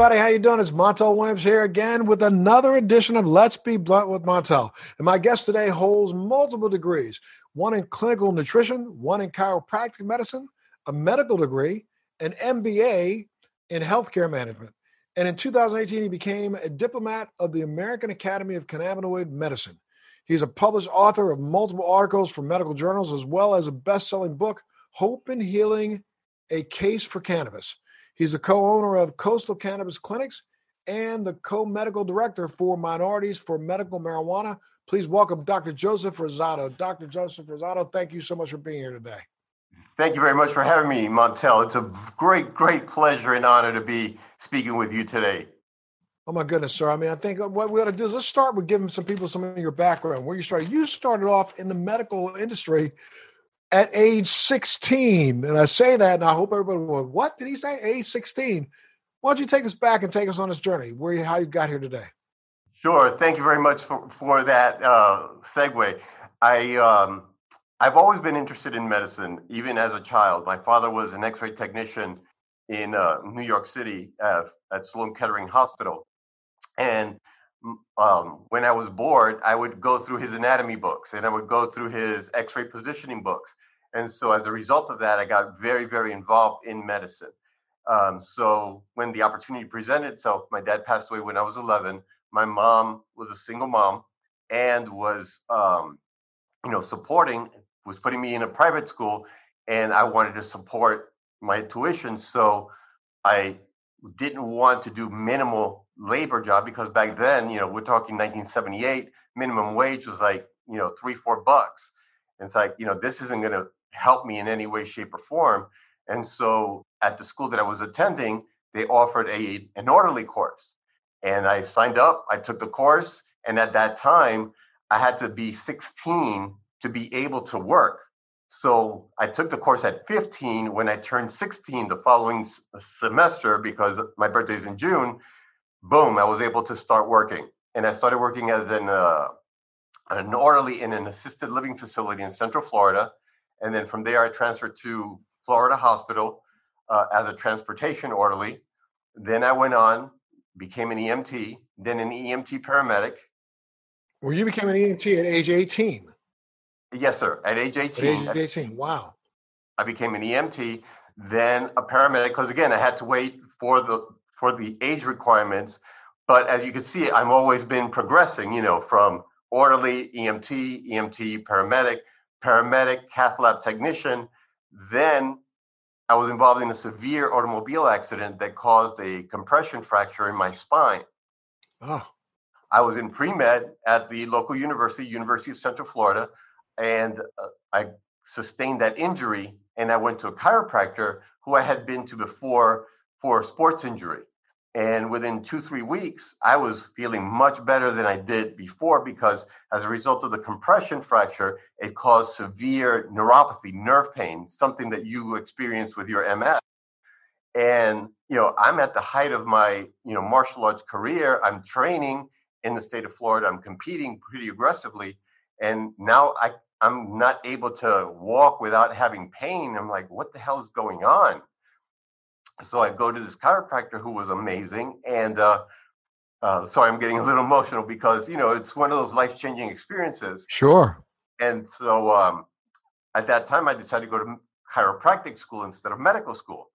everybody. How you doing? It's Montel Williams here again with another edition of Let's Be Blunt with Montel. And my guest today holds multiple degrees, one in clinical nutrition, one in chiropractic medicine, a medical degree, an MBA in healthcare management. And in 2018, he became a diplomat of the American Academy of Cannabinoid Medicine. He's a published author of multiple articles for medical journals, as well as a best selling book, Hope and Healing A Case for Cannabis. He's the co owner of Coastal Cannabis Clinics and the co medical director for Minorities for Medical Marijuana. Please welcome Dr. Joseph Rosado. Dr. Joseph Rosado, thank you so much for being here today. Thank you very much for having me, Montel. It's a great, great pleasure and honor to be speaking with you today. Oh my goodness, sir. I mean, I think what we ought to do is let's start with giving some people some of your background, where you started. You started off in the medical industry at age 16. And I say that, and I hope everybody will. What did he say? Age 16. Why don't you take us back and take us on this journey, where you, how you got here today? Sure. Thank you very much for, for that uh, segue. I um, I've always been interested in medicine, even as a child. My father was an X-ray technician in uh, New York City uh, at Sloan Kettering Hospital, and um, when I was bored, I would go through his anatomy books and I would go through his X-ray positioning books. And so, as a result of that, I got very, very involved in medicine. Um, so, when the opportunity presented itself, my dad passed away when I was 11. My mom was a single mom and was, um, you know, supporting, was putting me in a private school, and I wanted to support my tuition. So, I didn't want to do minimal labor job because back then, you know, we're talking 1978, minimum wage was like, you know, three, four bucks. And it's like, you know, this isn't going to help me in any way, shape, or form. And so at the school that I was attending, they offered a an orderly course. And I signed up, I took the course, and at that time, I had to be 16 to be able to work. So I took the course at 15. When I turned 16 the following semester, because my birthday is in June, boom, I was able to start working. And I started working as an, uh, an orderly in an assisted living facility in Central Florida. And then from there, I transferred to Florida Hospital uh, as a transportation orderly. Then I went on, became an EMT, then an EMT paramedic. Well, you became an EMT at age 18. Yes, sir. At age 18. At age 18. Wow. I became an EMT, then a paramedic, because again, I had to wait for the for the age requirements. But as you can see, I've always been progressing, you know, from orderly, EMT, EMT, paramedic, paramedic, cath lab technician. Then I was involved in a severe automobile accident that caused a compression fracture in my spine. Oh. I was in pre med at the local university, University of Central Florida, and uh, I sustained that injury. And I went to a chiropractor who I had been to before for a sports injury. And within two, three weeks, I was feeling much better than I did before because as a result of the compression fracture, it caused severe neuropathy, nerve pain, something that you experience with your MS. And, you know, I'm at the height of my, you know, martial arts career. I'm training in the state of Florida. I'm competing pretty aggressively. And now I, I'm not able to walk without having pain. I'm like, what the hell is going on? So I go to this chiropractor who was amazing, and uh, uh, sorry, I'm getting a little emotional because you know it's one of those life changing experiences. Sure. And so um, at that time, I decided to go to chiropractic school instead of medical school.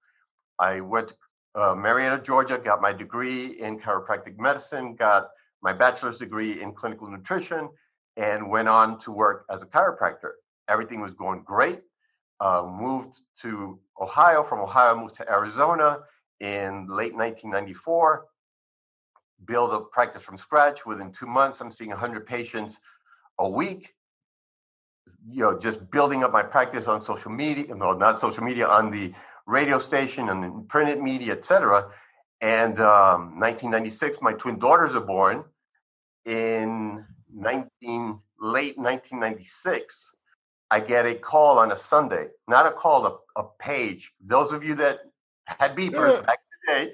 I went to uh, Marietta, Georgia, got my degree in chiropractic medicine, got my bachelor's degree in clinical nutrition, and went on to work as a chiropractor. Everything was going great uh, moved to Ohio. From Ohio, moved to Arizona in late 1994. Build a practice from scratch. Within two months, I'm seeing 100 patients a week. You know, just building up my practice on social media, no, not social media, on the radio station and printed media, etc. And um, 1996, my twin daughters are born. In 19 late 1996, I get a call on a Sunday, not a call, a, a page. Those of you that had beepers yeah. back in the day,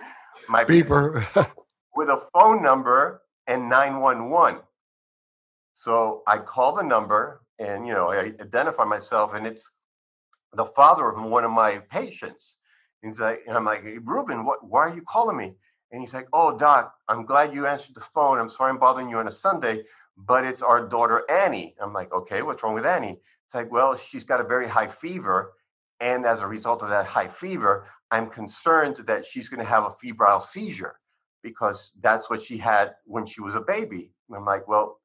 my beeper with a phone number and 911. So I call the number and, you know, I identify myself and it's the father of one of my patients. He's like, and I'm like, hey, Ruben, what, why are you calling me? And he's like, Oh, doc, I'm glad you answered the phone. I'm sorry I'm bothering you on a Sunday, but it's our daughter, Annie. I'm like, Okay, what's wrong with Annie? It's like, Well, she's got a very high fever. And as a result of that high fever, I'm concerned that she's going to have a febrile seizure because that's what she had when she was a baby. And I'm like, Well,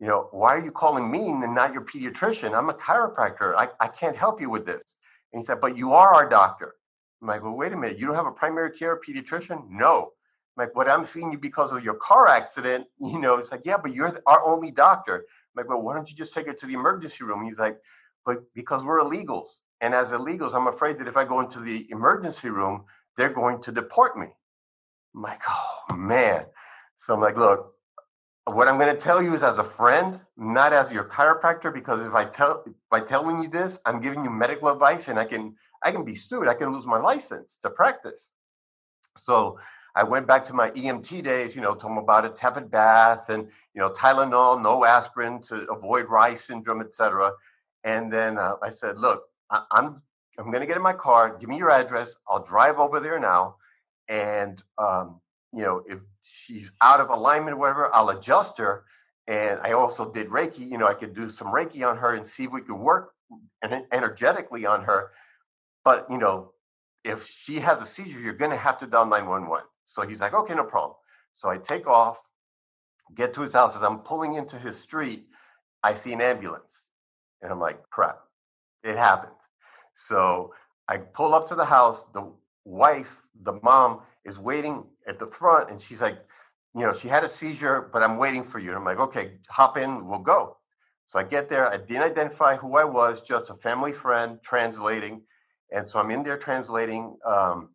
you know, why are you calling me and not your pediatrician? I'm a chiropractor. I, I can't help you with this. And he said, But you are our doctor. I'm like, Well, wait a minute. You don't have a primary care pediatrician? No. I'm like, But I'm seeing you because of your car accident. You know, it's like, Yeah, but you're our only doctor. I'm like, Well, why don't you just take her to the emergency room? He's like, But because we're illegals. And as illegals, I'm afraid that if I go into the emergency room, they're going to deport me. I'm like, Oh, man. So I'm like, Look, what I'm going to tell you is as a friend, not as your chiropractor, because if I tell by telling you this, I'm giving you medical advice, and I can I can be sued. I can lose my license to practice. So I went back to my EMT days, you know, told them about a tepid bath and you know Tylenol, no aspirin to avoid Reye's syndrome, etc. And then uh, I said, look, I, I'm I'm going to get in my car. Give me your address. I'll drive over there now, and um, you know if she's out of alignment or whatever, I'll adjust her. And I also did Reiki. You know, I could do some Reiki on her and see if we could work energetically on her. But you know, if she has a seizure, you're going to have to dial 911. So he's like, okay, no problem. So I take off, get to his house. As I'm pulling into his street, I see an ambulance, and I'm like, crap, it happened. So I pull up to the house. The wife, the mom, is waiting at the front and she's like, you know, she had a seizure, but I'm waiting for you. And I'm like, okay, hop in, we'll go. So I get there. I didn't identify who I was, just a family friend translating. And so I'm in there translating. Um,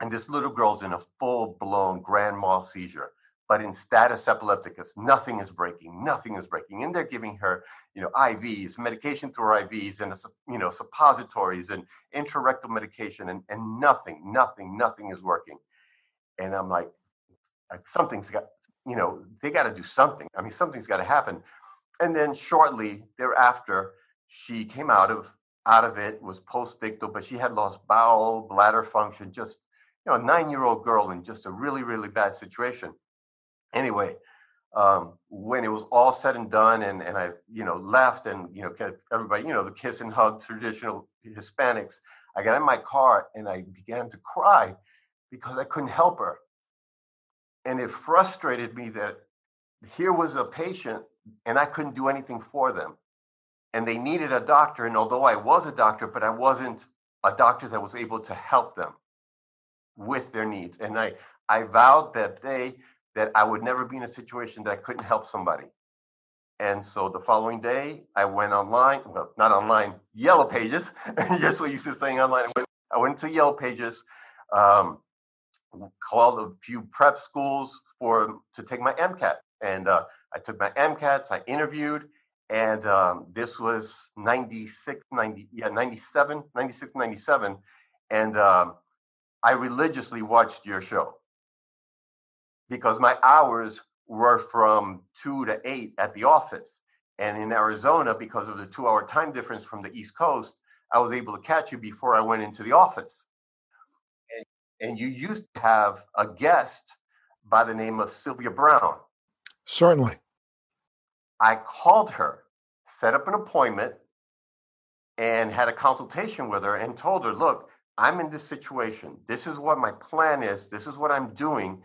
and this little girl's in a full blown grand mal seizure but in status epilepticus, nothing is breaking, nothing is breaking. And they're giving her, you know, IVs, medication through her IVs, and you know, suppositories and intrarectal medication, and and nothing, nothing, nothing is working. And I'm like, something's got, you know, they got to do something. I mean, something's got to happen. And then shortly thereafter, she came out of out of it, was post-ictal, but she had lost bowel, bladder function, just you know, a nine-year-old girl in just a really, really bad situation. Anyway, um, when it was all said and done, and and I you know left, and you know everybody you know the kiss and hug traditional Hispanics, I got in my car and I began to cry because I couldn't help her, and it frustrated me that here was a patient and I couldn't do anything for them, and they needed a doctor, and although I was a doctor, but I wasn't a doctor that was able to help them with their needs, and I I vowed that they that I would never be in a situation that I couldn't help somebody. And so the following day, I went online, well, not online, Yellow Pages. You're so used to saying online. I went, I went to Yellow Pages, um, called a few prep schools for to take my MCAT. And uh, I took my MCATs, I interviewed, and um, this was 96, 90, yeah, 97, 96, 97. And um, I religiously watched your show because my hours were from two to eight at the office. And in Arizona, because of the two hour time difference from the East Coast, I was able to catch you before I went into the office. And, and you used to have a guest by the name of Sylvia Browne. Certainly. I called her, set up an appointment, and had a consultation with her and told her, look, I'm in this situation. This is what my plan is. This is what I'm doing.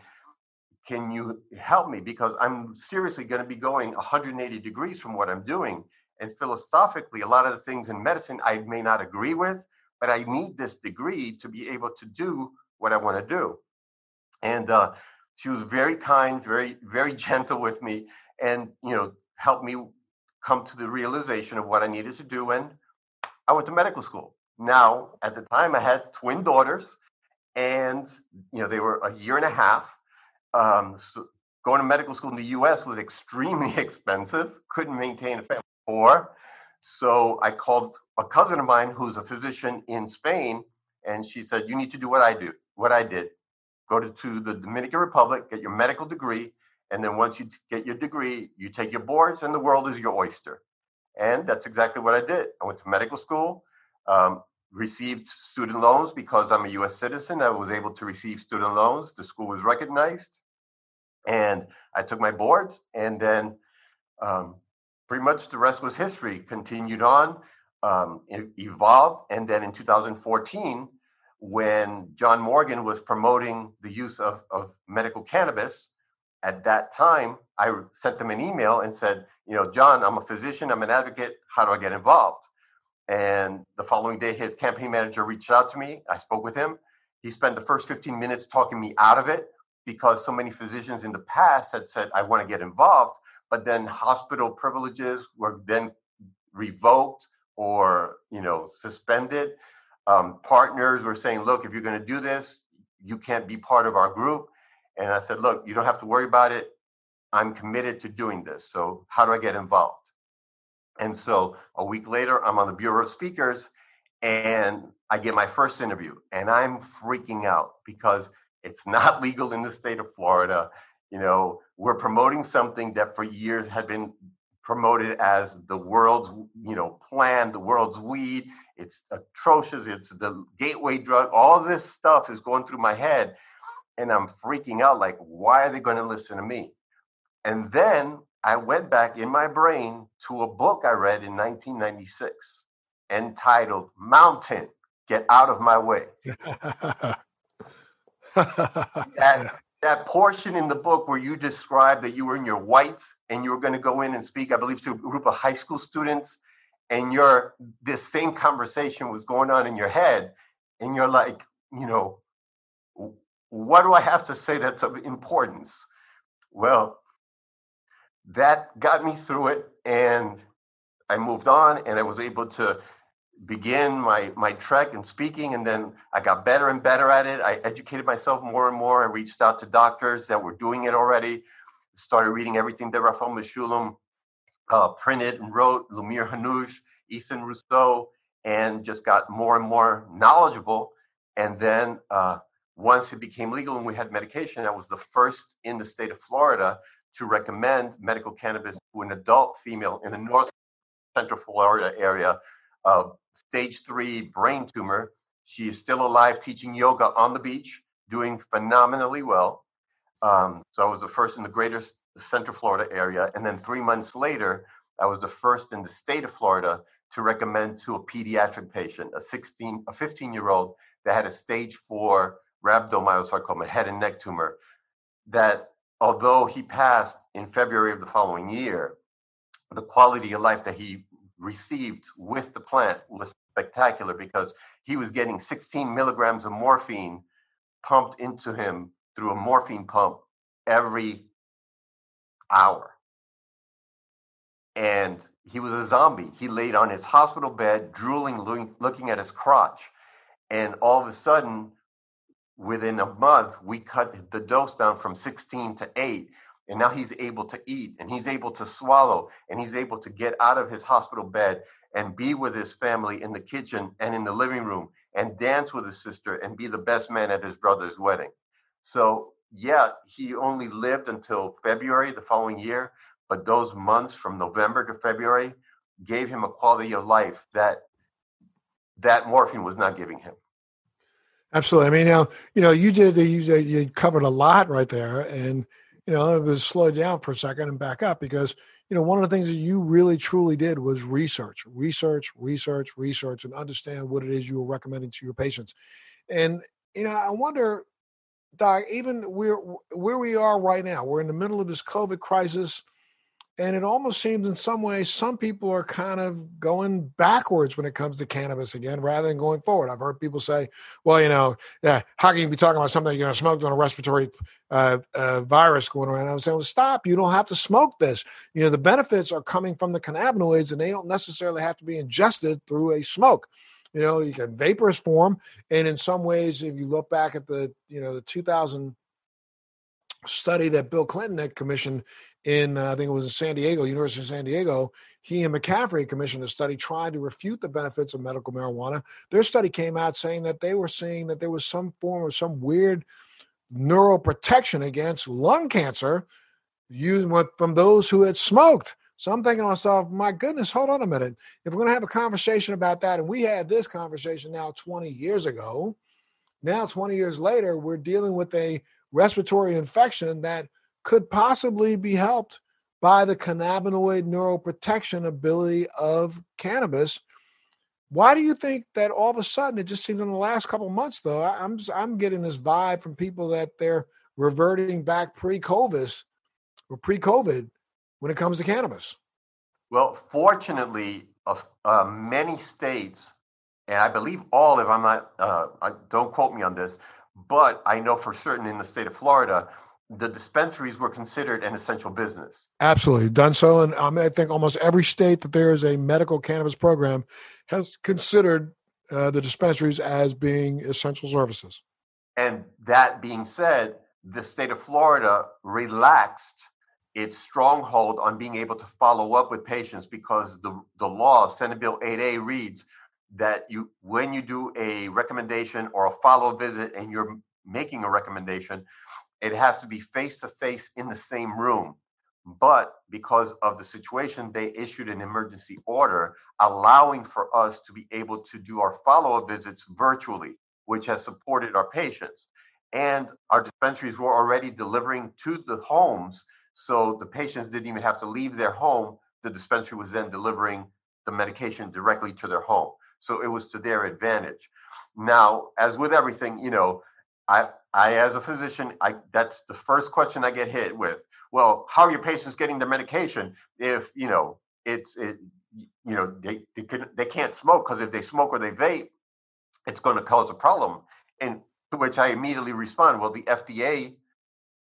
Can you help me? Because i'm seriously going to be going 180 degrees from what i'm doing. And philosophically a lot of the things in medicine i may not agree with but i need this degree to be able to do what i want to do. And uh, she was very kind very very gentle with me and you know helped me come to the realization of what i needed to do. And i went to medical school now at the time i had twin daughters and you know they were a year and a half um, so going to medical school in the U.S. was extremely expensive. Couldn't maintain a family four. So I called a cousin of mine who's a physician in Spain, and she said, "You need to do what I do. What I did. Go to, to the Dominican Republic, get your medical degree, and then once you get your degree, you take your boards, and the world is your oyster." And that's exactly what I did. I went to medical school. Um, received student loans because I'm a U.S. citizen. I was able to receive student loans. The school was recognized, and I took my boards, and then um, pretty much the rest was history. Continued on, um, evolved, and then in 2014, when John Morgan was promoting the use of, of medical cannabis, at that time I sent them an email and said, you know, John, I'm a physician, I'm an advocate. How do I get involved? And the following day, his campaign manager reached out to me. I spoke with him. He spent the first 15 minutes talking me out of it because so many physicians in the past had said, I want to get involved. But then hospital privileges were then revoked or you know suspended. Um, partners were saying, look, if you're going to do this, you can't be part of our group. And I said, look, you don't have to worry about it. I'm committed to doing this. So how do I get involved? And so a week later, I'm on the Bureau of Speakers and I get my first interview and I'm freaking out because it's not legal in the state of Florida. You know, we're promoting something that for years had been promoted as the world's, you know, plan, the world's weed. It's atrocious. It's the gateway drug. All this stuff is going through my head and I'm freaking out like, why are they going to listen to me? And then I went back in my brain to a book I read in 1996 entitled Mountain Get Out of My Way. that, that portion in the book where you describe that you were in your whites and you were going to go in and speak, I believe, to a group of high school students, and your this same conversation was going on in your head, and you're like, you know, what do I have to say that's of importance? Well, that got me through it and I moved on and I was able to begin my my trek in speaking and then I got better and better at it. I educated myself more and more. I reached out to doctors that were doing it already. Started reading everything that Raphael Mechoulam uh, printed and wrote, Lumir Hanus, Ethan Russo, and just got more and more knowledgeable. And then uh, once it became legal and we had medication, I was the first in the state of Florida to recommend medical cannabis to an adult female in the north central Florida area of stage three brain tumor. She is still alive, teaching yoga on the beach, doing phenomenally well. Um, so I was the first in the greater Central Florida area. And then three months later, I was the first in the state of Florida to recommend to a pediatric patient, a 16, a 15 year old that had a stage four rhabdomyosarcoma, head and neck tumor, that although he passed in February of the following year, the quality of life that he received with the plant was spectacular because he was getting 16 milligrams of morphine pumped into him through a morphine pump every hour. And he was a zombie. He laid on his hospital bed, drooling, looking at his crotch. And all of a sudden, within a month, we cut the dose down from 16 to 8. And now he's able to eat and he's able to swallow and he's able to get out of his hospital bed and be with his family in the kitchen and in the living room and dance with his sister and be the best man at his brother's wedding. So, yeah, he only lived until February the following year, but those months from November to February gave him a quality of life that that morphine was not giving him. Absolutely. I mean, now you know you did you you covered a lot right there, and you know it was slowed down for a second and back up because you know one of the things that you really truly did was research, research, research, research, and understand what it is you were recommending to your patients. And you know, I wonder, Doc, even where where we are right now, we're in the middle of this COVID crisis and it almost seems in some ways some people are kind of going backwards when it comes to cannabis again rather than going forward. I've heard people say, well, you know, yeah, how can you be talking about something you're going to smoke on a respiratory uh, uh, virus going around? I was saying, well, stop. You don't have to smoke this. You know, the benefits are coming from the cannabinoids and they don't necessarily have to be ingested through a smoke. You know, you can vaporous form. And in some ways, if you look back at the, you know, the 2000 study that Bill Clinton had commissioned in uh, I think it was in San Diego, University of San Diego. He and McCaffrey commissioned a study trying to refute the benefits of medical marijuana. Their study came out saying that they were seeing that there was some form of some weird neural protection against lung cancer from those who had smoked So I'm thinking to myself, my goodness, hold on a minute. If we're going to have a conversation about that, and we had this conversation now 20 years ago, now 20 years later, we're dealing with a respiratory infection that could possibly be helped by the cannabinoid neuroprotection ability of cannabis. Why do you think that all of a sudden it just seems in the last couple months though I'm I'm getting this vibe from people that they're reverting back pre-COVID or pre-COVID when it comes to cannabis? Well, fortunately, uh, many states, and I believe all, if I'm not, uh, I, don't quote me on this, but I know for certain in the state of Florida, the dispensaries were considered an essential business. Absolutely, done so, and um, I think almost every state that there is a medical cannabis program has considered uh, the dispensaries as being essential services. And that being said, the state of Florida relaxed its stronghold on being able to follow up with patients because the, the law, Senate Bill 8A, reads that you when you do a recommendation or a follow visit and you're making a recommendation, it has to be face to face in the same room. But because of the situation, they issued an emergency order allowing for us to be able to do our follow up visits virtually, which has supported our patients. And our dispensaries were already delivering to the homes. So the patients didn't even have to leave their home. The dispensary was then delivering the medication directly to their home. So it was to their advantage. Now, as with everything, you know, I, I as a physician, I that's the first question I get hit with. Well, how are your patients getting their medication if you know it's it you know they they, can, they can't smoke because if they smoke or they vape, it's going to cause a problem. And to which I immediately respond, well, the FDA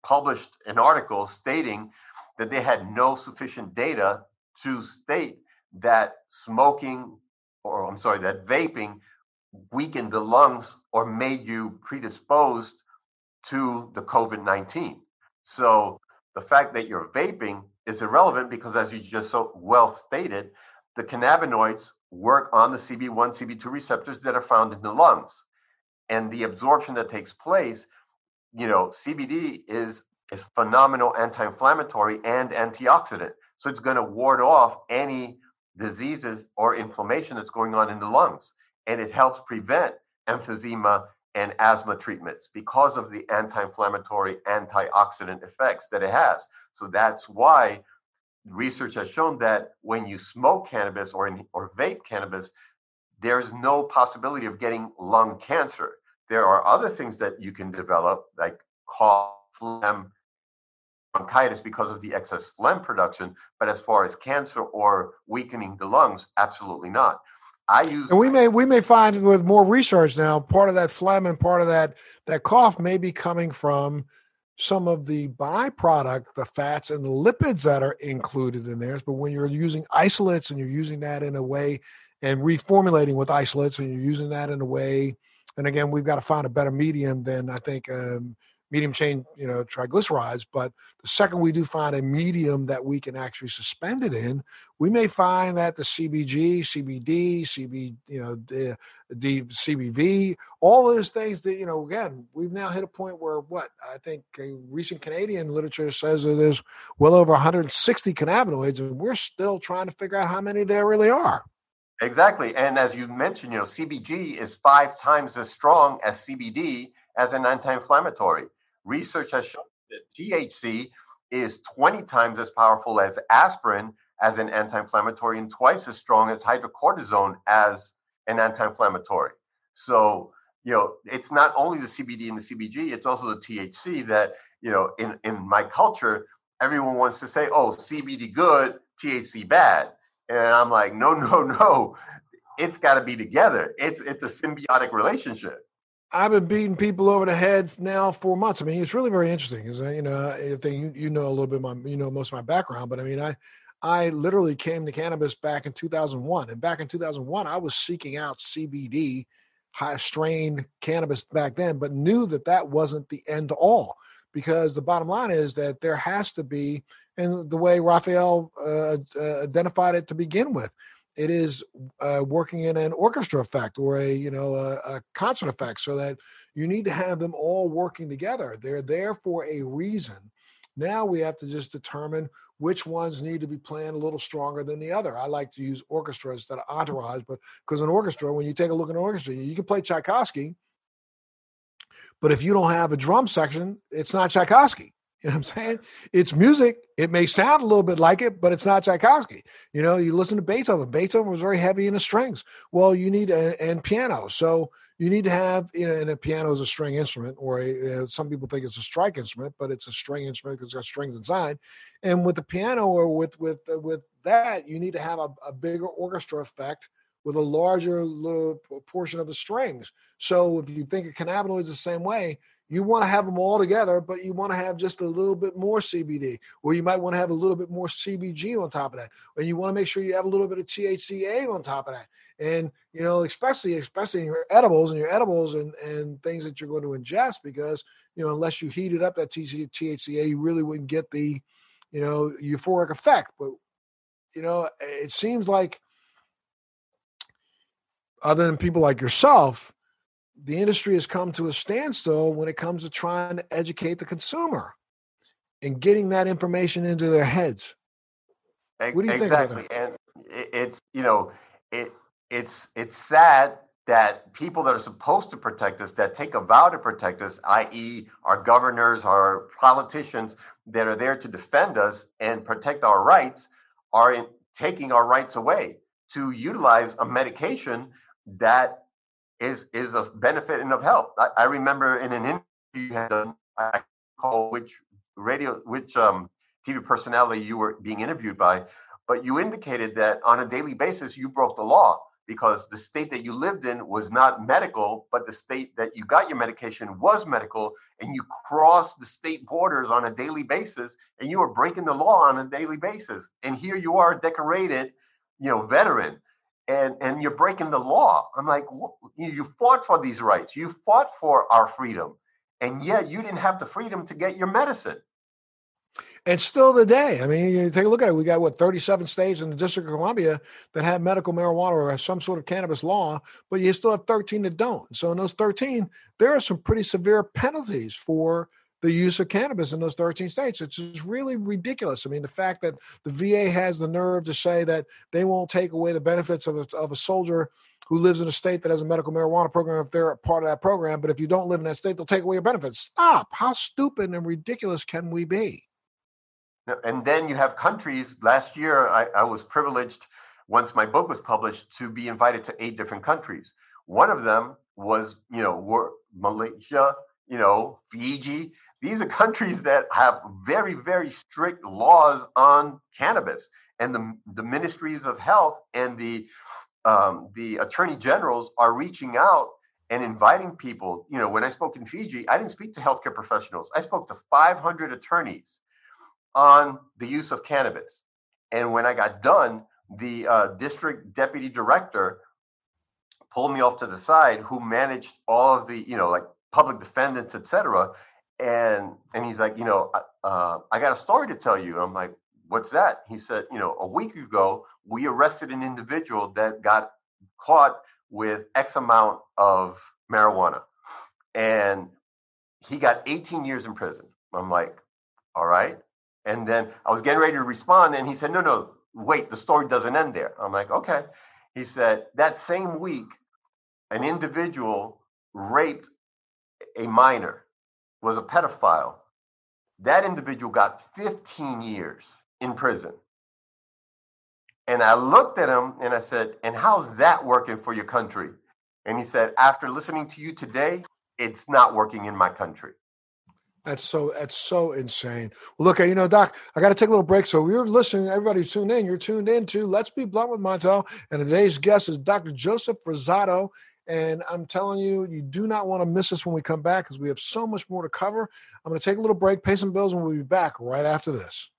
published an article stating that they had no sufficient data to state that smoking or I'm sorry, that vaping weakened the lungs or made you predisposed to the COVID 19. So the fact that you're vaping is irrelevant because, as you just so well stated, the cannabinoids work on the CB1, CB2 receptors that are found in the lungs. And the absorption that takes place, you know, CBD is is phenomenal anti-inflammatory and antioxidant. So it's going to ward off any diseases or inflammation that's going on in the lungs and it helps prevent emphysema and asthma treatments because of the anti-inflammatory antioxidant effects that it has. So that's why research has shown that when you smoke cannabis or in, or vape cannabis there's no possibility of getting lung cancer. There are other things that you can develop like cough phlegm bronchitis because of the excess phlegm production but as far as cancer or weakening the lungs absolutely not I use. And we may we may find with more research now, part of that phlegm and part of that that cough may be coming from some of the byproduct, the fats and the lipids that are included in there. But when you're using isolates and you're using that in a way and reformulating with isolates and you're using that in a way, and again, we've got to find a better medium than I think um, medium chain, you know, triglycerides. But the second we do find a medium that we can actually suspend it in, we may find that the CBG, CBD, CB, you know, the, the CBV, all those things that you know, again, we've now hit a point where what I think recent Canadian literature says that there's well over 160 cannabinoids, and we're still trying to figure out how many there really are. Exactly, and as you mentioned, you know, CBG is five times as strong as CBD as an anti-inflammatory. Research has shown that THC is 20 times as powerful as aspirin as an anti-inflammatory and twice as strong as hydrocortisone as an anti-inflammatory. So, you know, it's not only the CBD and the CBG, it's also the THC that, you know, in, in my culture, everyone wants to say, oh, CBD good, THC bad. And I'm like, no, no, no. It's got to be together. It's it's a symbiotic relationship. I've been beating people over the head now for months. I mean, it's really very interesting because you know, I think you, you know a little bit my you know most of my background, but I mean, I I literally came to cannabis back in 2001, and back in 2001, I was seeking out CBD, high strain cannabis back then, but knew that that wasn't the end all because the bottom line is that there has to be, and the way Raphael uh, uh, identified it to begin with, it is uh, working in an orchestra effect or a you know a, a, concert effect so that you need to have them all working together they're there for a reason now we have to just determine which ones need to be playing a little stronger than the other. I like to use orchestra instead of entourage, but because an orchestra, when you take a look at an orchestra, you can play Tchaikovsky, but if you don't have a drum section, it's not Tchaikovsky. You know what I'm saying? It's music. It may sound a little bit like it, but it's not Tchaikovsky. You know, you listen to Beethoven. Beethoven was very heavy in the strings. Well, you need a, and piano. So you need to have, you know, and a piano is a string instrument, or a, some people think it's a strike instrument, but it's a string instrument because it's got strings inside. And with the piano or with with uh, with that, you need to have a, a bigger orchestra effect with a larger portion of the strings. So if you think of cannabinoids the same way, you want to have them all together, but you want to have just a little bit more CBD, or you might want to have a little bit more CBG on top of that, or you want to make sure you have a little bit of THCA on top of that. And you know, especially especially in your edibles and your edibles and and things that you're going to ingest, because you know, unless you heated up that THCA, you really wouldn't get the you know euphoric effect. But you know, it seems like other than people like yourself the industry has come to a standstill when it comes to trying to educate the consumer and getting that information into their heads. What do you exactly. think that? And it's you know it it's it's sad that people that are supposed to protect us, that take a vow to protect us, i.e., our governors, our politicians that are there to defend us and protect our rights, are in, taking our rights away to utilize a medication that is is of benefit and of help. I, I remember in an interview you had done, I call which radio, which um, TV personality you were being interviewed by, but you indicated that on a daily basis you broke the law because the state that you lived in was not medical, but the state that you got your medication was medical, and you crossed the state borders on a daily basis, and you were breaking the law on a daily basis. And here you are, decorated, you know, veteran and and you're breaking the law. I'm like, you fought for these rights, you fought for our freedom, and yet you didn't have the freedom to get your medicine. And still today, I mean, you take a look at it. We got what 37 states in the District of Columbia that have medical marijuana or some sort of cannabis law, but you still have 13 that don't. So in those 13, there are some pretty severe penalties for the use of cannabis in those 13 states. It's just really ridiculous. I mean, the fact that the VA has the nerve to say that they won't take away the benefits of a, of a soldier who lives in a state that has a medical marijuana program if they're a part of that program, but if you don't live in that state, they'll take away your benefits. Stop. How stupid and ridiculous can we be? And then you have countries. Last year, I, I was privileged, once my book was published, to be invited to eight different countries. One of them was, you know, Malaysia, you know, Fiji. These are countries that have very, very strict laws on cannabis, and the, the ministries of health and the um, the attorney generals are reaching out and inviting people. You know, when I spoke in Fiji, I didn't speak to healthcare professionals. I spoke to 500 attorneys on the use of cannabis. And when I got done, the uh, district deputy director pulled me off to the side, who managed all of the, you know, like public defendants, et cetera, and and he's like, you know, uh, I got a story to tell you. I'm like, what's that? He said, you know, a week ago we arrested an individual that got caught with X amount of marijuana, and he got 18 years in prison. I'm like, all right. And then I was getting ready to respond, and he said, no, no, wait, the story doesn't end there. I'm like, okay. He said that same week, an individual raped a minor was a pedophile, that individual got 15 years in prison. And I looked at him and I said, And how's that working for your country? And he said, After listening to you today, it's not working in my country. That's so that's so insane. Well, look, uh, you know, Doc, I got to take a little break. So you're listening, everybody tuned in. You're tuned in to Let's Be Blunt with Montel, and today's guest is Dr. Joseph Rosado. And I'm telling you, you do not want to miss us when we come back because we have so much more to cover. I'm going to take a little break, pay some bills, and we'll be back right after this.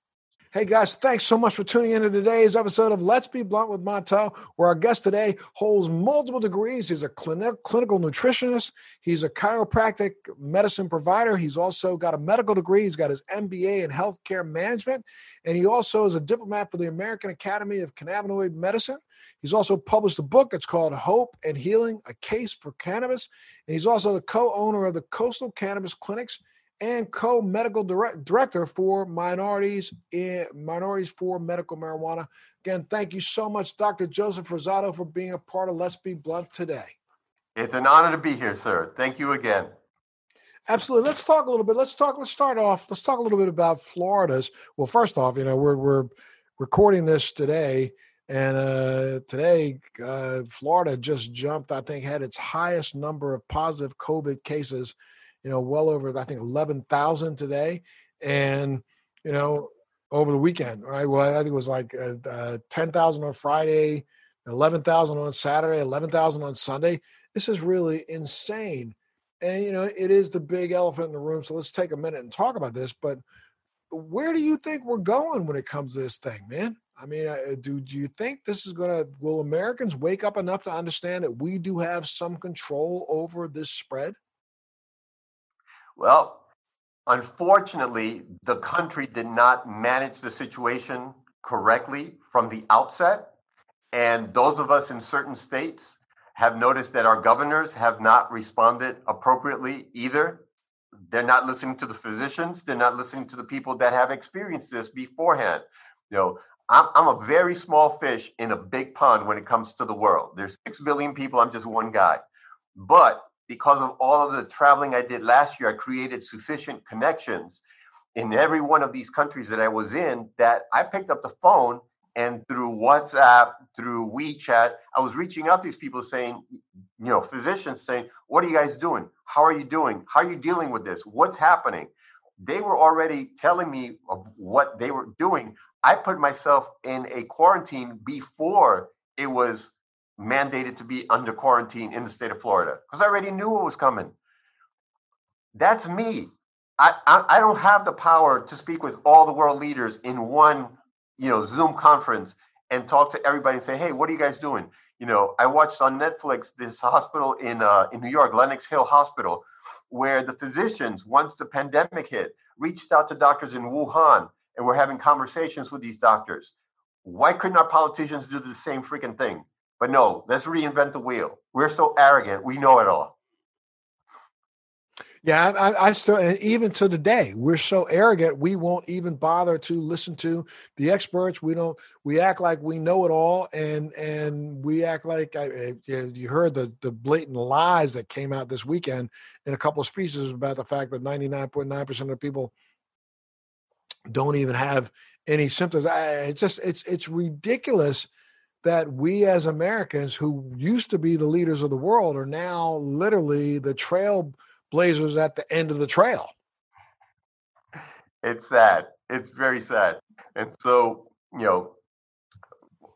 Hey guys, thanks so much for tuning in to today's episode of Let's Be Blunt with Montel, where our guest today holds multiple degrees. He's a clinical nutritionist, he's a chiropractic medicine provider, he's also got a medical degree, he's got his MBA in healthcare management, and he also is a diplomat for the American Academy of Cannabinoid Medicine. He's also published a book. It's called Hope and Healing A Case for Cannabis. And he's also the co owner of the Coastal Cannabis Clinics and co-medical direct, director for minorities in minorities for medical marijuana. Again, thank you so much, Dr. Joseph Rosado, for being a part of Let's Be Blunt today. It's an honor to be here, sir. Thank you again. Absolutely. Let's talk a little bit. Let's talk. Let's start off. Let's talk a little bit about Florida's. Well, first off, you know we're we're recording this today, and uh, today uh, Florida just jumped. I think had its highest number of positive COVID cases. You know, well over I think eleven thousand today, and you know over the weekend. Right. Well, I think it was like uh, uh ten thousand on Friday, eleven thousand on Saturday, eleven thousand on Sunday. This is really insane and you know it is the big elephant in the room so let's take a minute and talk about this but where do you think we're going when it comes to this thing man i mean uh, do, do you think this is going to will americans wake up enough to understand that we do have some control over this spread well unfortunately the country did not manage the situation correctly from the outset and those of us in certain states have noticed that our governors have not responded appropriately either. They're not listening to the physicians. They're not listening to the people that have experienced this beforehand. You know, I'm, I'm a very small fish in a big pond when it comes to the world. There's six billion people. I'm just one guy. But because of all of the traveling I did last year, I created sufficient connections in every one of these countries that I was in that I picked up the phone and through WhatsApp, through WeChat, I was reaching out to these people saying, you know, physicians saying, What are you guys doing? How are you doing? How are you dealing with this? What's happening? They were already telling me of what they were doing. I put myself in a quarantine before it was mandated to be under quarantine in the state of Florida because I already knew what was coming. That's me. I, I, I don't have the power to speak with all the world leaders in one you know, Zoom conference and talk to everybody and say, hey, what are you guys doing? You know, I watched on Netflix this hospital in uh, in New York, Lenox Hill Hospital, where the physicians, once the pandemic hit, reached out to doctors in Wuhan and were having conversations with these doctors. Why couldn't our politicians do the same freaking thing? But no, let's reinvent the wheel. We're so arrogant. We know it all. Yeah, I, I still, even to the day, we're so arrogant, we won't even bother to listen to the experts. We don't, we act like we know it all, and and we act like I, eh, you heard the the blatant lies that came out this weekend in a couple of speeches about the fact that ninety nine point nine percent of people don't even have any symptoms. I, it's just, it's it's ridiculous that we as Americans, who used to be the leaders of the world, are now literally the trailblazers at the end of the trail. It's sad. It's very sad. And so, you know,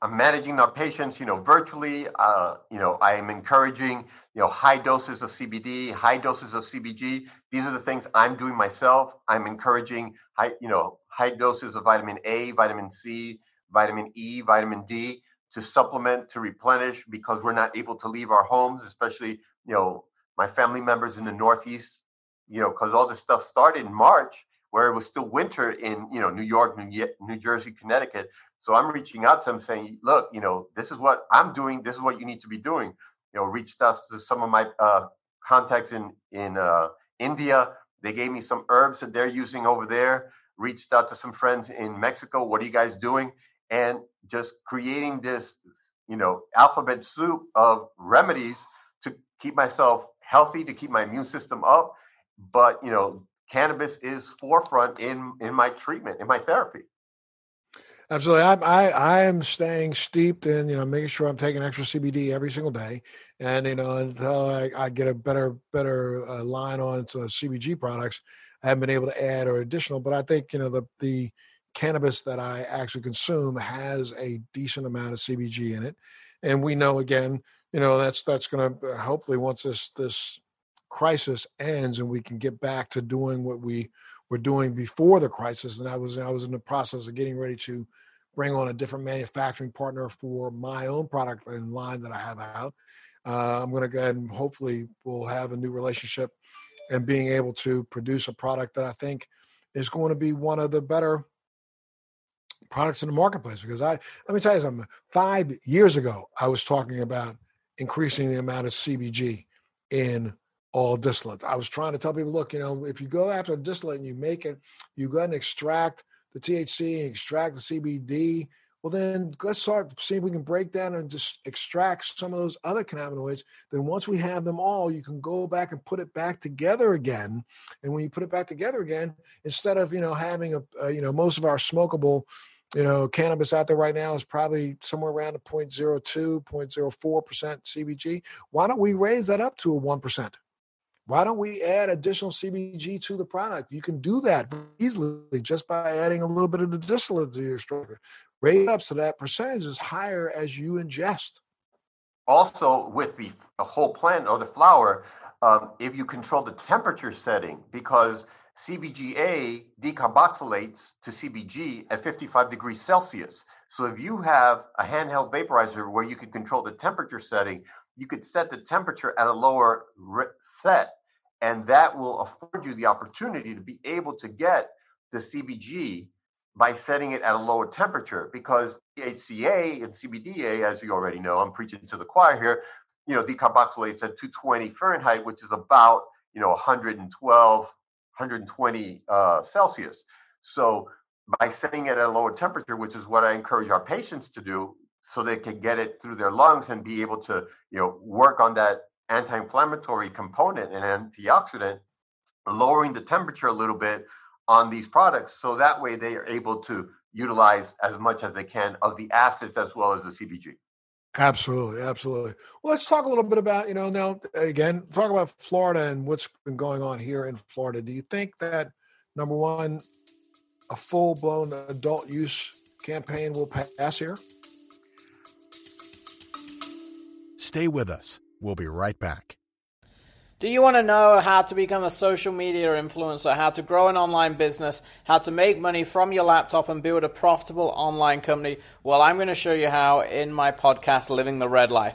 I'm managing our patients, you know, virtually. Uh, you know, I am encouraging, you know, high doses of CBD, high doses of CBG. These are the things I'm doing myself. I'm encouraging high, you know, high doses of vitamin A, vitamin C, vitamin E, vitamin D to supplement, to replenish, because we're not able to leave our homes, especially, you know, my family members in the Northeast, you know, because all this stuff started in March where it was still winter in, you know, New York, New, New Jersey, Connecticut. So I'm reaching out to them saying, look, you know, this is what I'm doing. This is what you need to be doing. You know, reached out to some of my uh, contacts in in uh, India. They gave me some herbs that they're using over there. Reached out to some friends in Mexico. What are you guys doing? And just creating this, you know, alphabet soup of remedies to keep myself healthy to keep my immune system up. But you know, cannabis is forefront in in my treatment, in my therapy. Absolutely, I, I I am staying steeped in you know making sure I'm taking extra CBD every single day, and you know until I, I get a better better uh, line on to CBG products, I haven't been able to add or additional. But I think you know the the cannabis that I actually consume has a decent amount of CBG in it, and we know again you know that's that's going to uh, hopefully once this this crisis ends and we can get back to doing what we were doing before the crisis and i was i was in the process of getting ready to bring on a different manufacturing partner for my own product and line that i have out uh, i'm going to go ahead and hopefully we'll have a new relationship and being able to produce a product that i think is going to be one of the better products in the marketplace because i let me tell you something five years ago i was talking about increasing the amount of CBG in all distillate. I was trying to tell people, look, you know, if you go after a distillate and you make it, you go and extract the THC and extract the CBD. Well, then let's start seeing if we can break down and just extract some of those other cannabinoids. Then once we have them all, you can go back and put it back together again. And when you put it back together again, instead of you know having a, a you know most of our smokable you know, cannabis out there right now is probably somewhere around a 0.02, 0.04% CBG. Why don't we raise that up to a 1%? Why don't we add additional CBG to the product? You can do that easily just by adding a little bit of the distillate to your structure. Raise up so that percentage is higher as you ingest. Also, with the, the whole plant or the flower, um, if you control the temperature setting, because CBGA decarboxylates to CBG at 55 degrees Celsius. So if you have a handheld vaporizer where you can control the temperature setting, you could set the temperature at a lower set, and that will afford you the opportunity to be able to get the CBG by setting it at a lower temperature because THCA and CBDA, as you already know, I'm preaching to the choir here, you know, decarboxylates at 220 Fahrenheit, which is about, you know, 112, 120 uh, Celsius. So by setting it at a lower temperature, which is what I encourage our patients to do, so they can get it through their lungs and be able to, you know, work on that anti-inflammatory component and antioxidant, lowering the temperature a little bit on these products, so that way they are able to utilize as much as they can of the acids as well as the CBG. Absolutely, absolutely. Well, let's talk a little bit about, you know, now again, talk about Florida and what's been going on here in Florida. Do you think that number one, a full blown adult use campaign will pass here? Stay with us. We'll be right back. Do you want to know how to become a social media influencer, how to grow an online business, how to make money from your laptop and build a profitable online company? Well, I'm going to show you how in my podcast, Living the Red Life.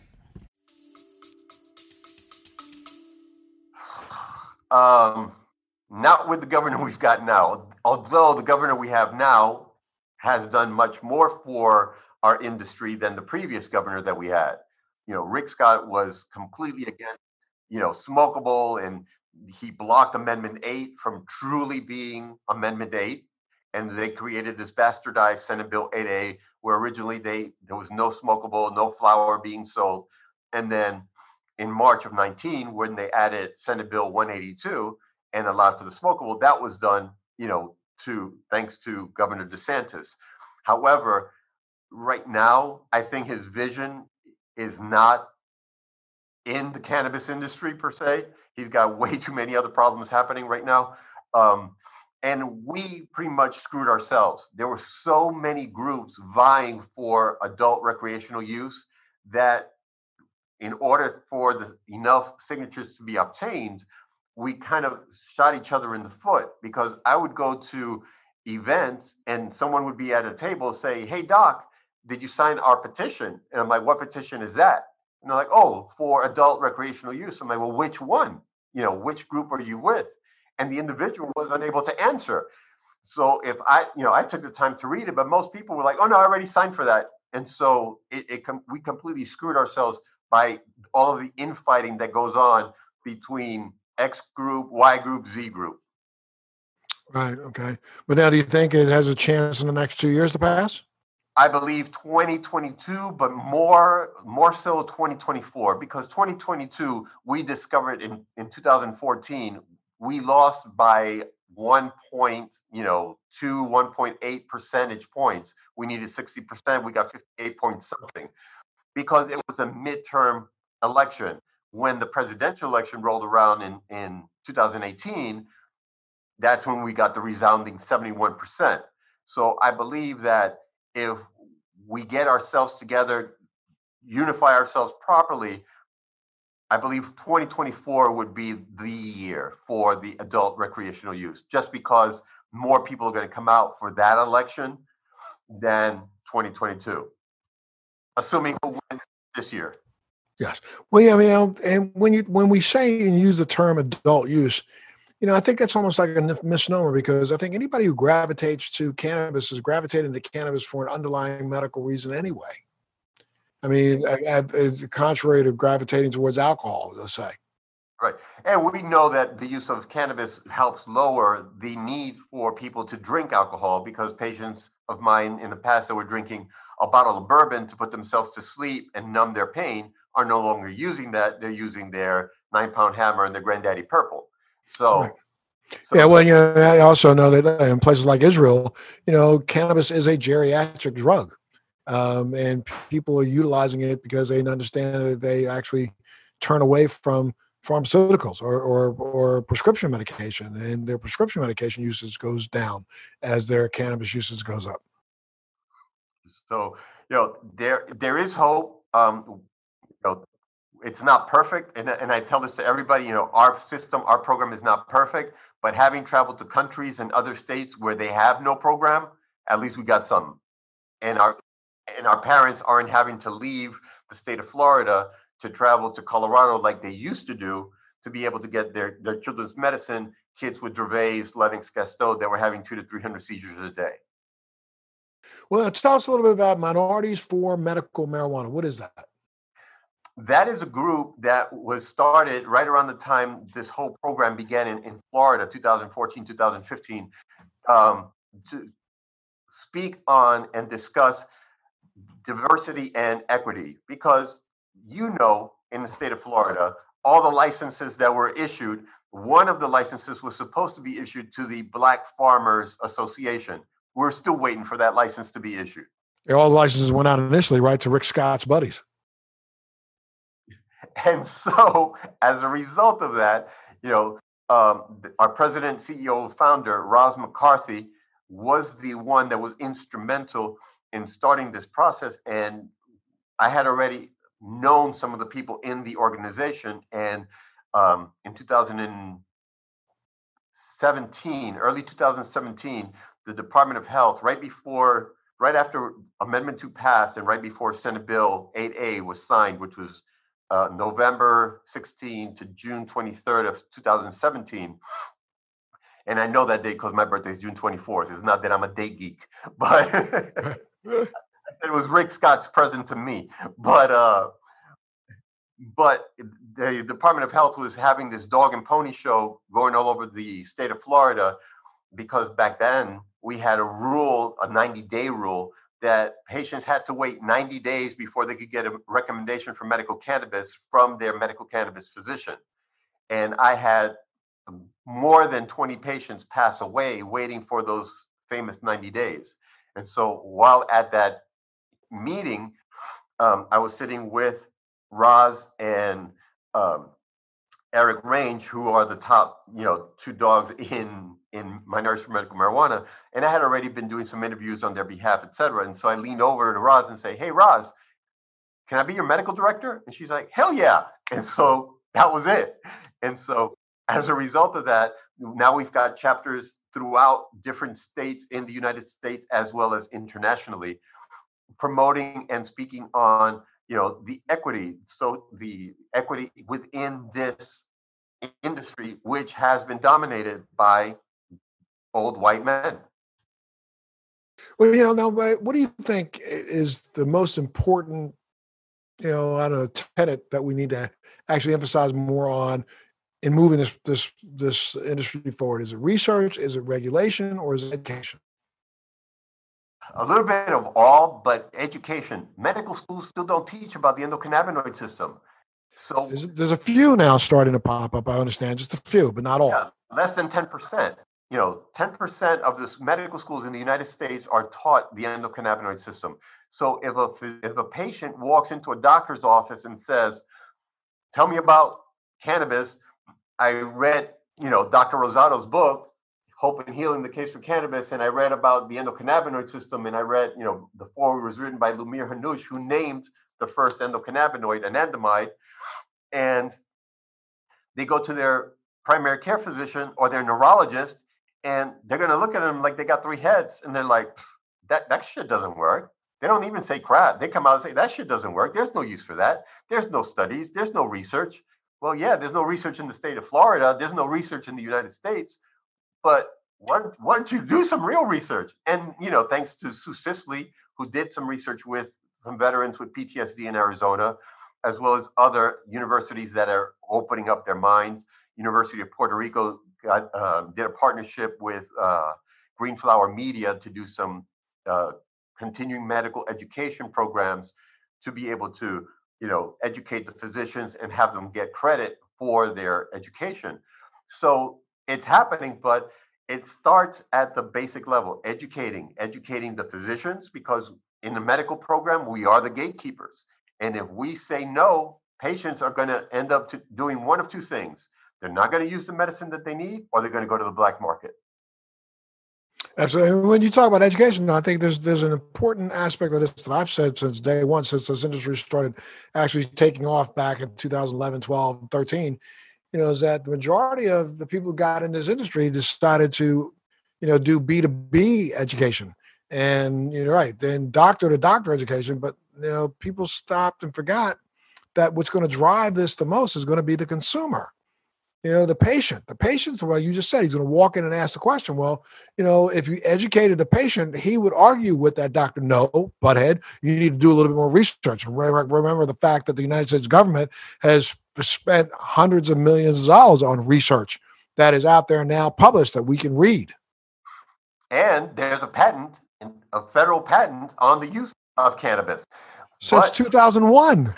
Um, not with the governor we've got now. Although the governor we have now has done much more for our industry than the previous governor that we had. You know, Rick Scott was completely against, you know, smokable and he blocked Amendment 8 from truly being Amendment 8. And they created this bastardized Senate Bill 8A, where originally they there was no smokable, no flower being sold. And then in March of 19, when they added Senate Bill 182 and allowed for the smokable, that was done, you know, to thanks to Governor DeSantis. However, right now, I think his vision is not in the cannabis industry per se. He's got way too many other problems happening right now. Um, and we pretty much screwed ourselves. There were so many groups vying for adult recreational use that in order for the enough signatures to be obtained, we kind of shot each other in the foot because I would go to events and someone would be at a table say, Hey doc, did you sign our petition? And I'm like, what petition is that? And they're like, oh, for adult recreational use. I'm like, well, which one? You know, which group are you with? And the individual was unable to answer. So if I, you know, I took the time to read it, but most people were like, oh no, I already signed for that. And so it, it com- we completely screwed ourselves by all of the infighting that goes on between X group, Y group, Z group. Right. Okay. But now, do you think it has a chance in the next two years to pass? I believe 2022, but more more so 2024 because 2022 we discovered in in 2014 we lost by one point, you know, two 1.8 percentage points. We needed 60 percent. We got 58 point something because it was a midterm election. When the presidential election rolled around in in 2018, that's when we got the resounding 71 percent. So I believe that if we get ourselves together, unify ourselves properly, I believe 2024 would be the year for the adult recreational use, just because more people are going to come out for that election than 2022, assuming who wins this year. Yes. Well, yeah, I mean, um, and when you when we say and use the term adult use, you know, I think that's almost like a misnomer because I think anybody who gravitates to cannabis is gravitating to cannabis for an underlying medical reason anyway. I mean, it's contrary to gravitating towards alcohol, let's say. Right. And we know that the use of cannabis helps lower the need for people to drink alcohol because patients of mine in the past that were drinking a bottle of bourbon to put themselves to sleep and numb their pain are no longer using that. They're using their nine pound hammer and their granddaddy purple. So, right. so, yeah, well, you know, I also know that in places like Israel, you know, cannabis is a geriatric drug. Um, and people are utilizing it because they understand that they actually turn away from pharmaceuticals or, or, or prescription medication, and their prescription medication usage goes down as their cannabis usage goes up. So, you know, there there is hope. Um, you know, it's not perfect, and and I tell this to everybody. You know, our system, our program is not perfect, but having traveled to countries and other states where they have no program, at least we got some, and our and our parents aren't having to leave the state of Florida to travel to Colorado like they used to do to be able to get their, their children's medicine. Kids with Dravet, Lennox-Gastaut that were having two to 300 seizures a day. Well, tell us a little bit about Minorities for Medical Marijuana. What is that? That is a group that was started right around the time this whole program began in, in Florida, 2014, 2015, um, to speak on and discuss diversity and equity because you know in the state of Florida all the licenses that were issued one of the licenses was supposed to be issued to the Black Farmers Association. We're still waiting for that license to be issued. Yeah, all the licenses went out initially, right, to Rick Scott's buddies. And so, as a result of that, you know, um, our president, CEO, founder, Roz McCarthy, was the one that was instrumental in starting this process. And I had already known some of the people in the organization. And um, in 2017, early 2017, the Department of Health, right before, right after Amendment 2 passed and right before Senate Bill 8A was signed, which was uh, November 16 to June 23rd of 2017. And I know that day because my birthday is June 24th. It's not that I'm a date geek, but it was Rick Scott's present to me. But uh, but the Department of Health was having this dog and pony show going all over the state of Florida because back then we had a rule, a 90 day rule, that patients had to wait 90 days before they could get a recommendation for medical cannabis from their medical cannabis physician. And I had more than 20 patients pass away waiting for those famous 90 days. And so while at that meeting, um, I was sitting with Roz and um, Eric Range, who are the top, you know, two dogs in in Minorities for Medical Marijuana, and I had already been doing some interviews on their behalf, et cetera. And so I leaned over to Roz and say, "Hey, Roz, can I be your medical director?" And she's like, "Hell yeah!" And so that was it. And so as a result of that, now we've got chapters throughout different states in the United States as well as internationally, promoting and speaking on you know the equity. So the equity within this industry, which has been dominated by old white men. Well, you know, now, what do you think is the most important, you know, I don't know, tenet that we need to actually emphasize more on in moving this this this industry forward? Is it research? Is it regulation? Or is it education? A little bit of all, but education. Medical schools still don't teach about the endocannabinoid system. So there's, there's a few now starting to pop up. I understand, just a few, but not all. Yeah, less than ten percent. You know, ten percent of the medical schools in the United States are taught the endocannabinoid system. So if a if a patient walks into a doctor's office and says, "Tell me about cannabis," I read, you know, Dr. Rosado's book, Hope and Healing, the Case for Cannabis, and I read about the endocannabinoid system, and I read, you know, the foreword was written by Lumir Hanus, who named the first endocannabinoid, anandamide. and they go to their primary care physician or their neurologist, and they're going to look at them like they got three heads, and they're like, "That that shit doesn't work." They don't even say crap. They come out and say that shit doesn't work. There's no use for that. There's no studies. There's no research. Well, yeah, there's no research in the state of Florida. There's no research in the United States. But why, why don't you do some real research? And you know, thanks to Sue Sisley, who did some research with some veterans with PTSD in Arizona, as well as other universities that are opening up their minds. University of Puerto Rico got, uh, did a partnership with uh, Green Flower Media to do some uh, continuing medical education programs to be able to, you know, educate the physicians and have them get credit for their education. So it's happening, but it starts at the basic level, educating, educating the physicians, because in the medical program, we are the gatekeepers. And if we say no, patients are going to end up doing one of two things. They're not going to use the medicine that they need, or they're going to go to the black market. Absolutely. When you talk about education, I think there's there's an important aspect of this that I've said since day one, since this industry started actually taking off back in 2011, 12, 13, you know, is that the majority of the people who got in this industry decided to, you know, do B2B education. And you're right, then doctor to doctor education, but you know, people stopped and forgot that what's going to drive this the most is going to be the consumer. You know the patient the patient's well you just said he's going to walk in and ask the question. Well you know if you educated the patient he would argue with that doctor no butthead you need to do a little bit more research. Remember the fact that the united states government has spent hundreds of millions of dollars on research that is out there now published that we can read and there's a patent a federal patent on the use of cannabis since but, 2001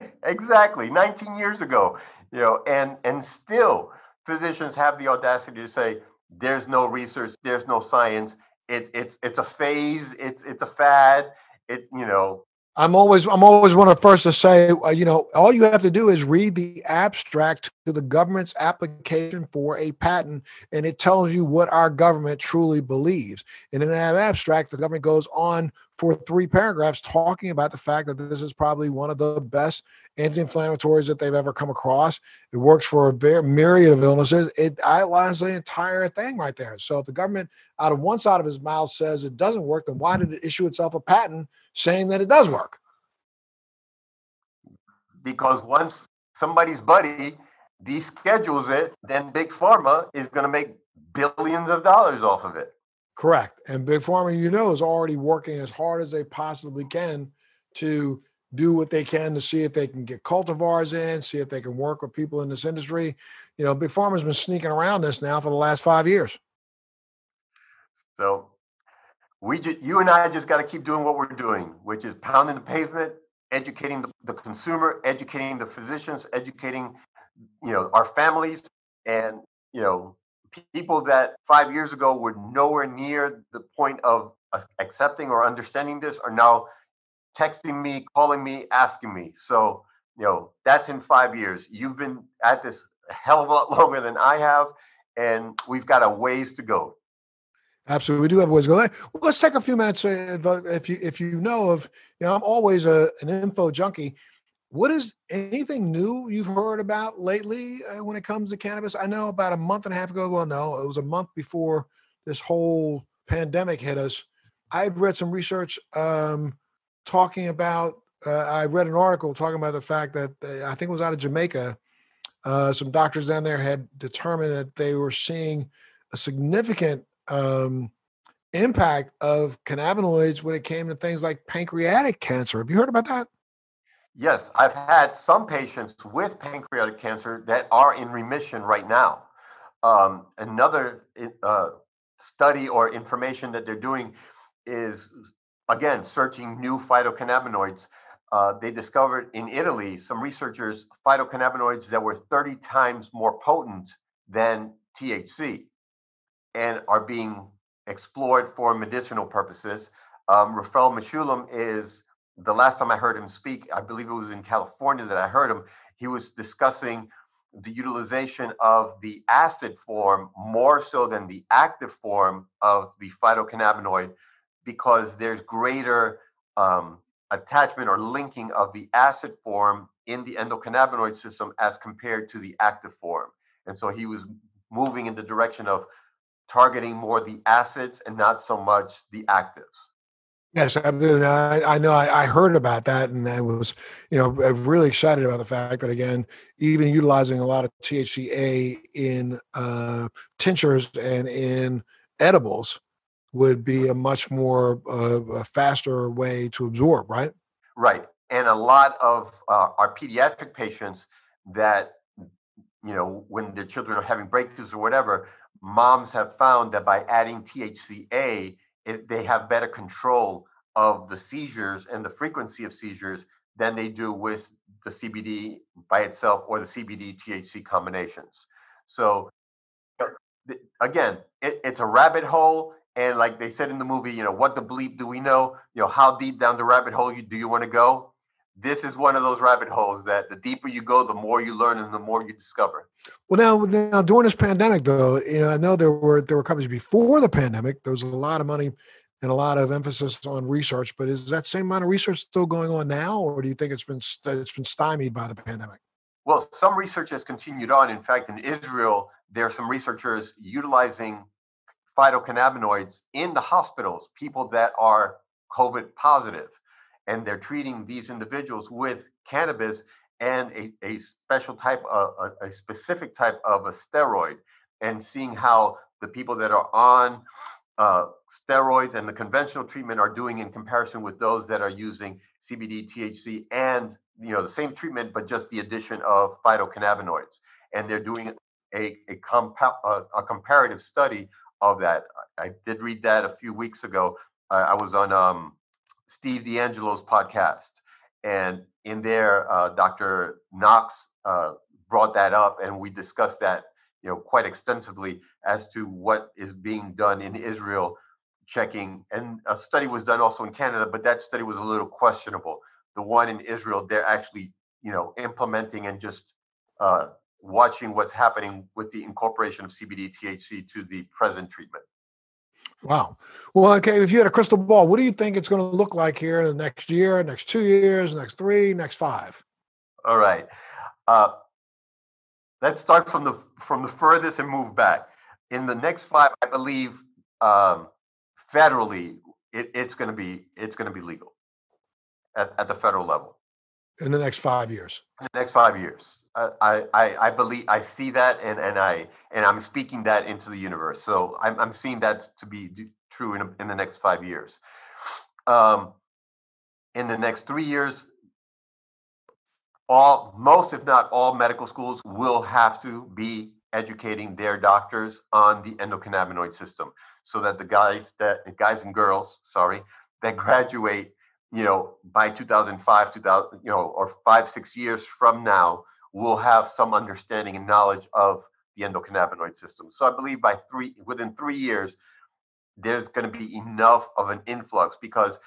exactly 19 years ago you know, and and still physicians have the audacity to say there's no research, there's no science. It's it's it's a phase. It's it's a fad. It you know. I'm always I'm always one of the first to say uh, you know all you have to do is read the abstract to the government's application for a patent and it tells you what our government truly believes. And in that abstract, the government goes on for three paragraphs talking about the fact that this is probably one of the best anti-inflammatories that they've ever come across. It works for a myriad of illnesses. It outlines the entire thing right there. So if the government out of one side of his mouth says it doesn't work, then why did it issue itself a patent saying that it does work? Because once somebody's buddy deschedules it, then big pharma is going to make billions of dollars off of it. Correct. And Big Pharma, you know, is already working as hard as they possibly can to do what they can to see if they can get cultivars in, see if they can work with people in this industry. You know, Big Pharma's been sneaking around this now for the last five years. So we just, you and I just got to keep doing what we're doing, which is pounding the pavement, educating the, the consumer, educating the physicians, educating, you know, our families, and you know, people that five years ago were nowhere near the point of accepting or understanding this are now texting me, calling me, asking me. So, you know, that's in five years. You've been at this a hell of a lot longer than I have, and we've got a ways to go. Absolutely, we do have ways to go. Let's take a few minutes. Uh, if you if you know of, you know, I'm always a, an info junkie. What is anything new you've heard about lately uh, when it comes to cannabis? I know about a month and a half ago. Well, no, it was a month before this whole pandemic hit us. I had read some research um, talking about. Uh, I read an article talking about the fact that they, I think it was out of Jamaica. Uh, some doctors down there had determined that they were seeing a significant um, impact of cannabinoids when it came to things like pancreatic cancer. Have you heard about that? Yes, I've had some patients with pancreatic cancer that are in remission right now. Um, another uh, study or information that they're doing is, again, searching new phytocannabinoids. Uh, they discovered in Italy, some researchers, phytocannabinoids that were 30 times more potent than THC and are being explored for medicinal purposes. Um, Raphael Mechoulam is the last time I heard him speak, I believe it was in California that I heard him, he was discussing the utilization of the acid form more so than the active form of the phytocannabinoid because there's greater um, attachment or linking of the acid form in the endocannabinoid system as compared to the active form. And so he was moving in the direction of targeting more the acids and not so much the actives. Yes, I, I, I know I, I, heard about that, and I was, you know, really excited about the fact that again, even utilizing a lot of THCA in uh, tinctures and in edibles would be a much more uh, a faster way to absorb, right? Right, and a lot of uh, our pediatric patients that, you know, when their children are having breakthroughs or whatever, moms have found that by adding THCA it, they have better control of the seizures and the frequency of seizures than they do with the CBD by itself or the CBD THC combinations. So uh, again, it, it's a rabbit hole. And like they said in the movie, you know, what the bleep do we know? You know, how deep down the rabbit hole you, do you want to go? This is one of those rabbit holes that the deeper you go, the more you learn and the more you discover. Well, now, now during this pandemic, though, you know, I know there were there were companies before the pandemic. There was a lot of money and a lot of emphasis on research. But is that same amount of research still going on now, or do you think it's been it's been stymied by the pandemic? Well, some research has continued on. In fact, in Israel, there are some researchers utilizing phytocannabinoids in the hospitals, people that are COVID positive, and they're treating these individuals with cannabis and a, a special type of a, a specific type of a steroid, and seeing how the people that are on uh, steroids and the conventional treatment are doing in comparison with those that are using CBD, THC, and you know the same treatment, but just the addition of phytocannabinoids. And they're doing a a, compa- a, a comparative study of that. I did read that a few weeks ago. Uh, I was on um, Steve DeAngelo's podcast, and in there, uh, Dr. Knox uh, brought that up, and we discussed that you know quite extensively as to what is being done in Israel checking. And a study was done also in Canada but that study was a little questionable. The one in Israel they're actually you know implementing and just uh, watching what's happening with the incorporation of CBD THC to the present treatment Wow. Well, okay. If you had a crystal ball, what do you think it's going to look like here in the next year, next two years, next three, next five? All right. Uh, let's start from the from the furthest and move back. In the next five, I believe um, federally, it, it's going to be it's going to be legal at, at the federal level in the next five years. In the next five years, I, I I believe I see that, and and I and I'm speaking that into the universe. So I'm I'm seeing that to be true in in the next five years. Um, in the next three years, all most if not all medical schools will have to be educating their doctors on the endocannabinoid system so that the guys that guys and girls sorry that graduate you know by 2005 2000 you know or 5 6 years from now will have some understanding and knowledge of the endocannabinoid system so i believe by 3 within 3 years there's going to be enough of an influx because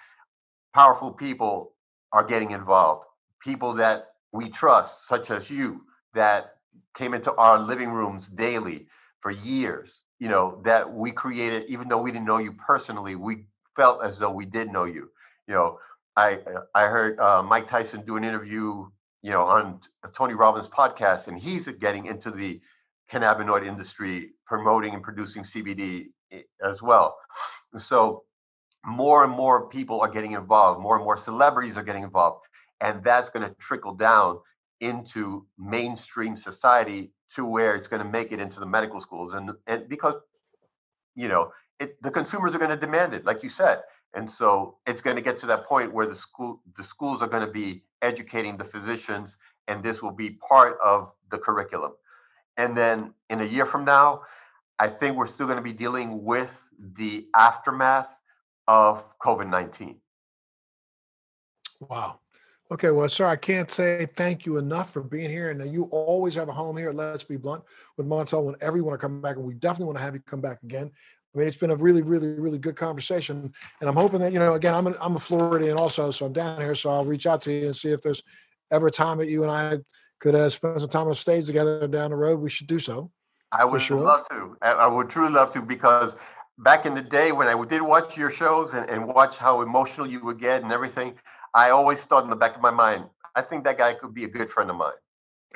powerful people are getting involved people that we trust, such as you, that came into our living rooms daily for years, you know, that we created, even though we didn't know you personally, we felt as though we did know you. You know, I I heard uh, Mike Tyson do an interview, you know, on Tony Robbins podcast, and he's getting into the cannabinoid industry, promoting and producing CBD eh, as well. So more and more people are getting involved, more and more celebrities are getting involved and that's going to trickle down into mainstream society to where it's going to make it into the medical schools and and because you know it, the consumers are going to demand it like you said and so it's going to get to that point where the school the schools are going to be educating the physicians and this will be part of the curriculum and then in a year from now i think we're still going to be dealing with the aftermath of covid-19 wow Okay, well, sir, I can't say thank you enough for being here. And you always have a home here. Let's be blunt with Montel whenever you want to come back, and we definitely want to have you come back again. I mean, it's been a really, really, really good conversation, and I'm hoping that you know. Again, I'm a, I'm a Floridian also, so I'm down here, so I'll reach out to you and see if there's ever a time that you and I could uh, spend some time on stage together down the road. We should do so. I would sure. love to. I would truly love to because back in the day when I did watch your shows and, and watch how emotional you would get and everything, I always thought in the back of my mind, I think that guy could be a good friend of mine.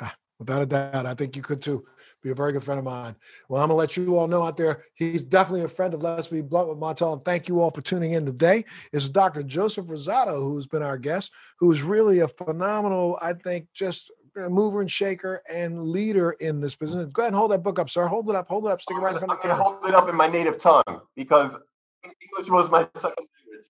Ah, without a doubt, I think you could too. Be a very good friend of mine. Well, I'm gonna let you all know out there. He's definitely a friend of Let's Be Blunt with Montel. And thank you all for tuning in today. It's Dr. Joseph Rosado who's been our guest, who's really a phenomenal, I think, just mover and shaker and leader in this business. Go ahead and hold that book up, sir. Hold it up. Hold it up. Stick it right in front of the camera. hold it up in my native tongue because English was my second language.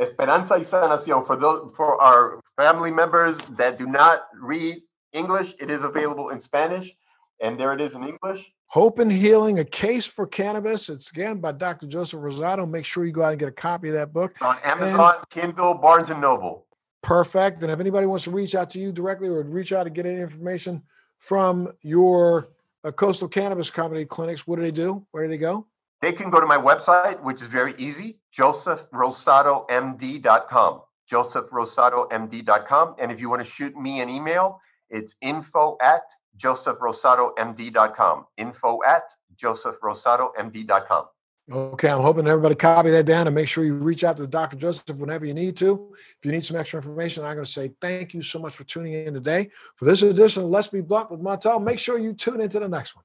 Esperanza y Sanación. For those for our family members that do not read English, it is available in Spanish, and there it is in English. Hope and Healing: A Case for Cannabis. It's again by Dr. Joseph Rosado. Make sure you go out and get a copy of that book on Amazon, and, Kindle, Barnes and Noble. Perfect. And if anybody wants to reach out to you directly or reach out to get any information from your uh, Coastal Cannabis Company clinics, what do they do? Where do they go? They can go to my website, which is very easy, josephrosadomd.com. josephrosadomd.com. And if you want to shoot me an email, it's info at josephrosadomd.com. Info at josephrosadomd.com. Okay, I'm hoping everybody copy that down and make sure you reach out to Dr. Joseph whenever you need to. If you need some extra information, I'm going to say thank you so much for tuning in today. For this edition of Let's Be Blunt with Montel, make sure you tune into the next one.